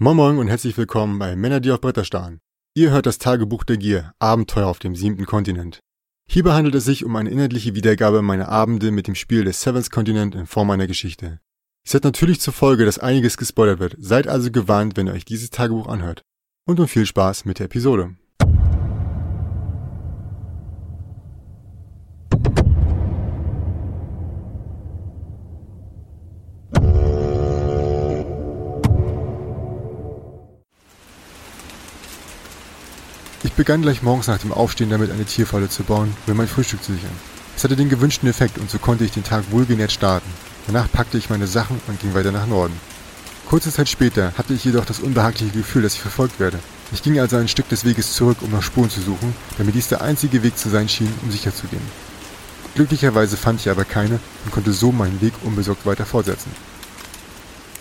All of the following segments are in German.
Moin Moin und herzlich willkommen bei Männer, die auf Bretter starren. Ihr hört das Tagebuch der Gier, Abenteuer auf dem siebten Kontinent. Hierbei handelt es sich um eine inhaltliche Wiedergabe meiner Abende mit dem Spiel des Seventh Continent in Form einer Geschichte. Es hat natürlich zur Folge, dass einiges gespoilert wird, seid also gewarnt, wenn ihr euch dieses Tagebuch anhört. Und nun viel Spaß mit der Episode. Begann gleich morgens nach dem Aufstehen damit, eine Tierfalle zu bauen, um mir mein Frühstück zu sichern. Es hatte den gewünschten Effekt und so konnte ich den Tag wohlgenährt starten. Danach packte ich meine Sachen und ging weiter nach Norden. Kurze Zeit später hatte ich jedoch das unbehagliche Gefühl, dass ich verfolgt werde. Ich ging also ein Stück des Weges zurück, um nach Spuren zu suchen, da mir dies der einzige Weg zu sein schien, um sicher zu gehen. Glücklicherweise fand ich aber keine und konnte so meinen Weg unbesorgt weiter fortsetzen.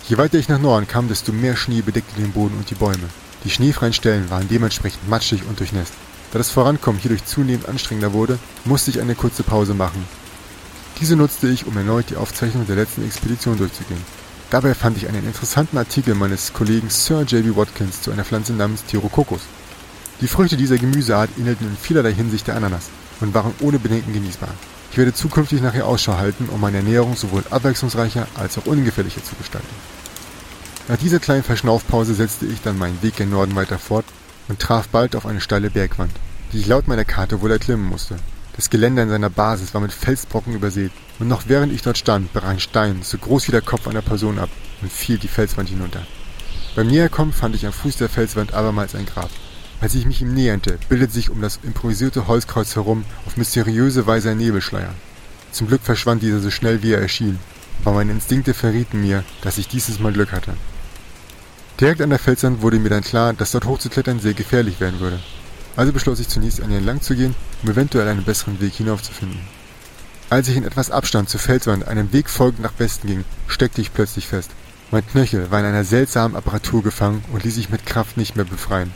Je weiter ich nach Norden kam, desto mehr Schnee bedeckte den Boden und die Bäume. Die schneefreien Stellen waren dementsprechend matschig und durchnässt. Da das Vorankommen hierdurch zunehmend anstrengender wurde, musste ich eine kurze Pause machen. Diese nutzte ich, um erneut die Aufzeichnung der letzten Expedition durchzugehen. Dabei fand ich einen interessanten Artikel meines Kollegen Sir J.B. Watkins zu einer Pflanze namens Thyrococcus. Die Früchte dieser Gemüseart ähnelten in vielerlei Hinsicht der Ananas und waren ohne Bedenken genießbar. Ich werde zukünftig nach ihr Ausschau halten, um meine Ernährung sowohl abwechslungsreicher als auch ungefährlicher zu gestalten. Nach dieser kleinen Verschnaufpause setzte ich dann meinen Weg gen Norden weiter fort und traf bald auf eine steile Bergwand, die ich laut meiner Karte wohl erklimmen musste. Das Geländer in seiner Basis war mit Felsbrocken übersät, und noch während ich dort stand, brach ein Stein so groß wie der Kopf einer Person ab und fiel die Felswand hinunter. Beim Näherkommen fand ich am Fuß der Felswand abermals ein Grab. Als ich mich ihm näherte, bildete sich um das improvisierte Holzkreuz herum auf mysteriöse Weise ein Nebelschleier. Zum Glück verschwand dieser so schnell wie er erschien, aber meine Instinkte verrieten mir, dass ich dieses Mal Glück hatte. Direkt an der Felswand wurde mir dann klar, dass dort hochzuklettern sehr gefährlich werden würde. Also beschloss ich zunächst an ihr entlang zu gehen, um eventuell einen besseren Weg hinaufzufinden. Als ich in etwas Abstand zur Felswand einen Weg folgend nach Westen ging, steckte ich plötzlich fest. Mein Knöchel war in einer seltsamen Apparatur gefangen und ließ sich mit Kraft nicht mehr befreien.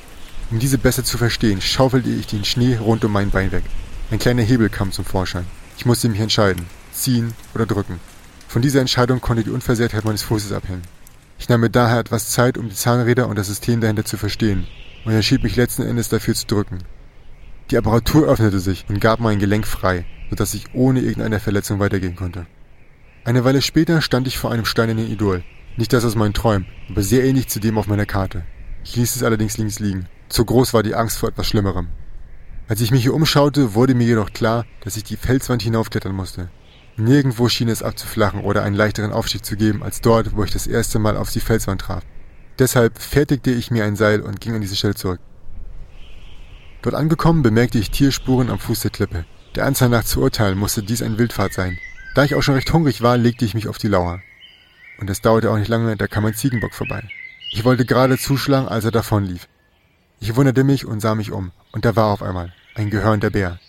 Um diese besser zu verstehen, schaufelte ich den Schnee rund um mein Bein weg. Ein kleiner Hebel kam zum Vorschein. Ich musste mich entscheiden, ziehen oder drücken. Von dieser Entscheidung konnte die Unversehrtheit meines Fußes abhängen. Ich nahm mir daher etwas Zeit, um die Zahnräder und das System dahinter zu verstehen, und entschied mich letzten Endes dafür zu drücken. Die Apparatur öffnete sich und gab mein Gelenk frei, sodass ich ohne irgendeine Verletzung weitergehen konnte. Eine Weile später stand ich vor einem steinernen Idol. Nicht das aus meinen Träumen, aber sehr ähnlich zu dem auf meiner Karte. Ich ließ es allerdings links liegen. Zu groß war die Angst vor etwas Schlimmerem. Als ich mich hier umschaute, wurde mir jedoch klar, dass ich die Felswand hinaufklettern musste. Nirgendwo schien es abzuflachen oder einen leichteren Aufstieg zu geben als dort, wo ich das erste Mal auf die Felswand traf. Deshalb fertigte ich mir ein Seil und ging an diese Stelle zurück. Dort angekommen bemerkte ich Tierspuren am Fuß der Klippe. Der Anzahl nach zu urteilen musste dies ein Wildfahrt sein. Da ich auch schon recht hungrig war, legte ich mich auf die Lauer. Und es dauerte auch nicht lange, da kam ein Ziegenbock vorbei. Ich wollte gerade zuschlagen, als er davonlief. Ich wunderte mich und sah mich um, und da war auf einmal ein gehörnter Bär.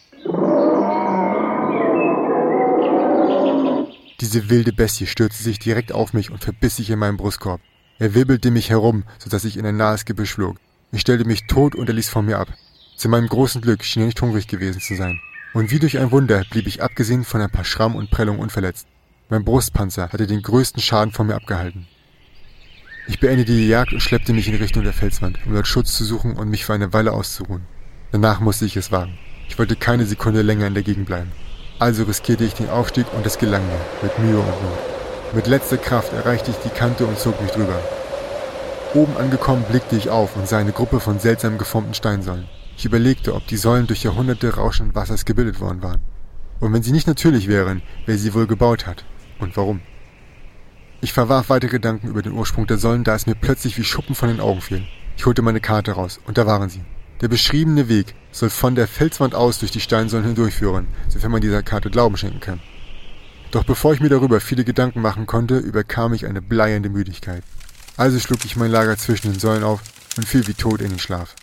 Diese wilde Bestie stürzte sich direkt auf mich und verbiss sich in meinen Brustkorb. Er wirbelte mich herum, so dass ich in ein nahes Gebüsch flog. Ich stellte mich tot und er ließ von mir ab. Zu meinem großen Glück schien er nicht hungrig gewesen zu sein. Und wie durch ein Wunder blieb ich abgesehen von ein paar Schramm und Prellungen unverletzt. Mein Brustpanzer hatte den größten Schaden von mir abgehalten. Ich beendete die Jagd und schleppte mich in Richtung der Felswand, um dort Schutz zu suchen und mich für eine Weile auszuruhen. Danach musste ich es wagen. Ich wollte keine Sekunde länger in der Gegend bleiben. Also riskierte ich den Aufstieg und es gelang mir, mit Mühe und Not. Mit letzter Kraft erreichte ich die Kante und zog mich drüber. Oben angekommen blickte ich auf und sah eine Gruppe von seltsam geformten Steinsäulen. Ich überlegte, ob die Säulen durch Jahrhunderte rauschenden Wassers gebildet worden waren. Und wenn sie nicht natürlich wären, wer sie wohl gebaut hat und warum. Ich verwarf weitere Gedanken über den Ursprung der Säulen, da es mir plötzlich wie Schuppen von den Augen fiel. Ich holte meine Karte raus und da waren sie. Der beschriebene Weg soll von der Felswand aus durch die Steinsäulen hindurchführen, sofern man dieser Karte Glauben schenken kann. Doch bevor ich mir darüber viele Gedanken machen konnte, überkam ich eine bleiernde Müdigkeit. Also schlug ich mein Lager zwischen den Säulen auf und fiel wie tot in den Schlaf.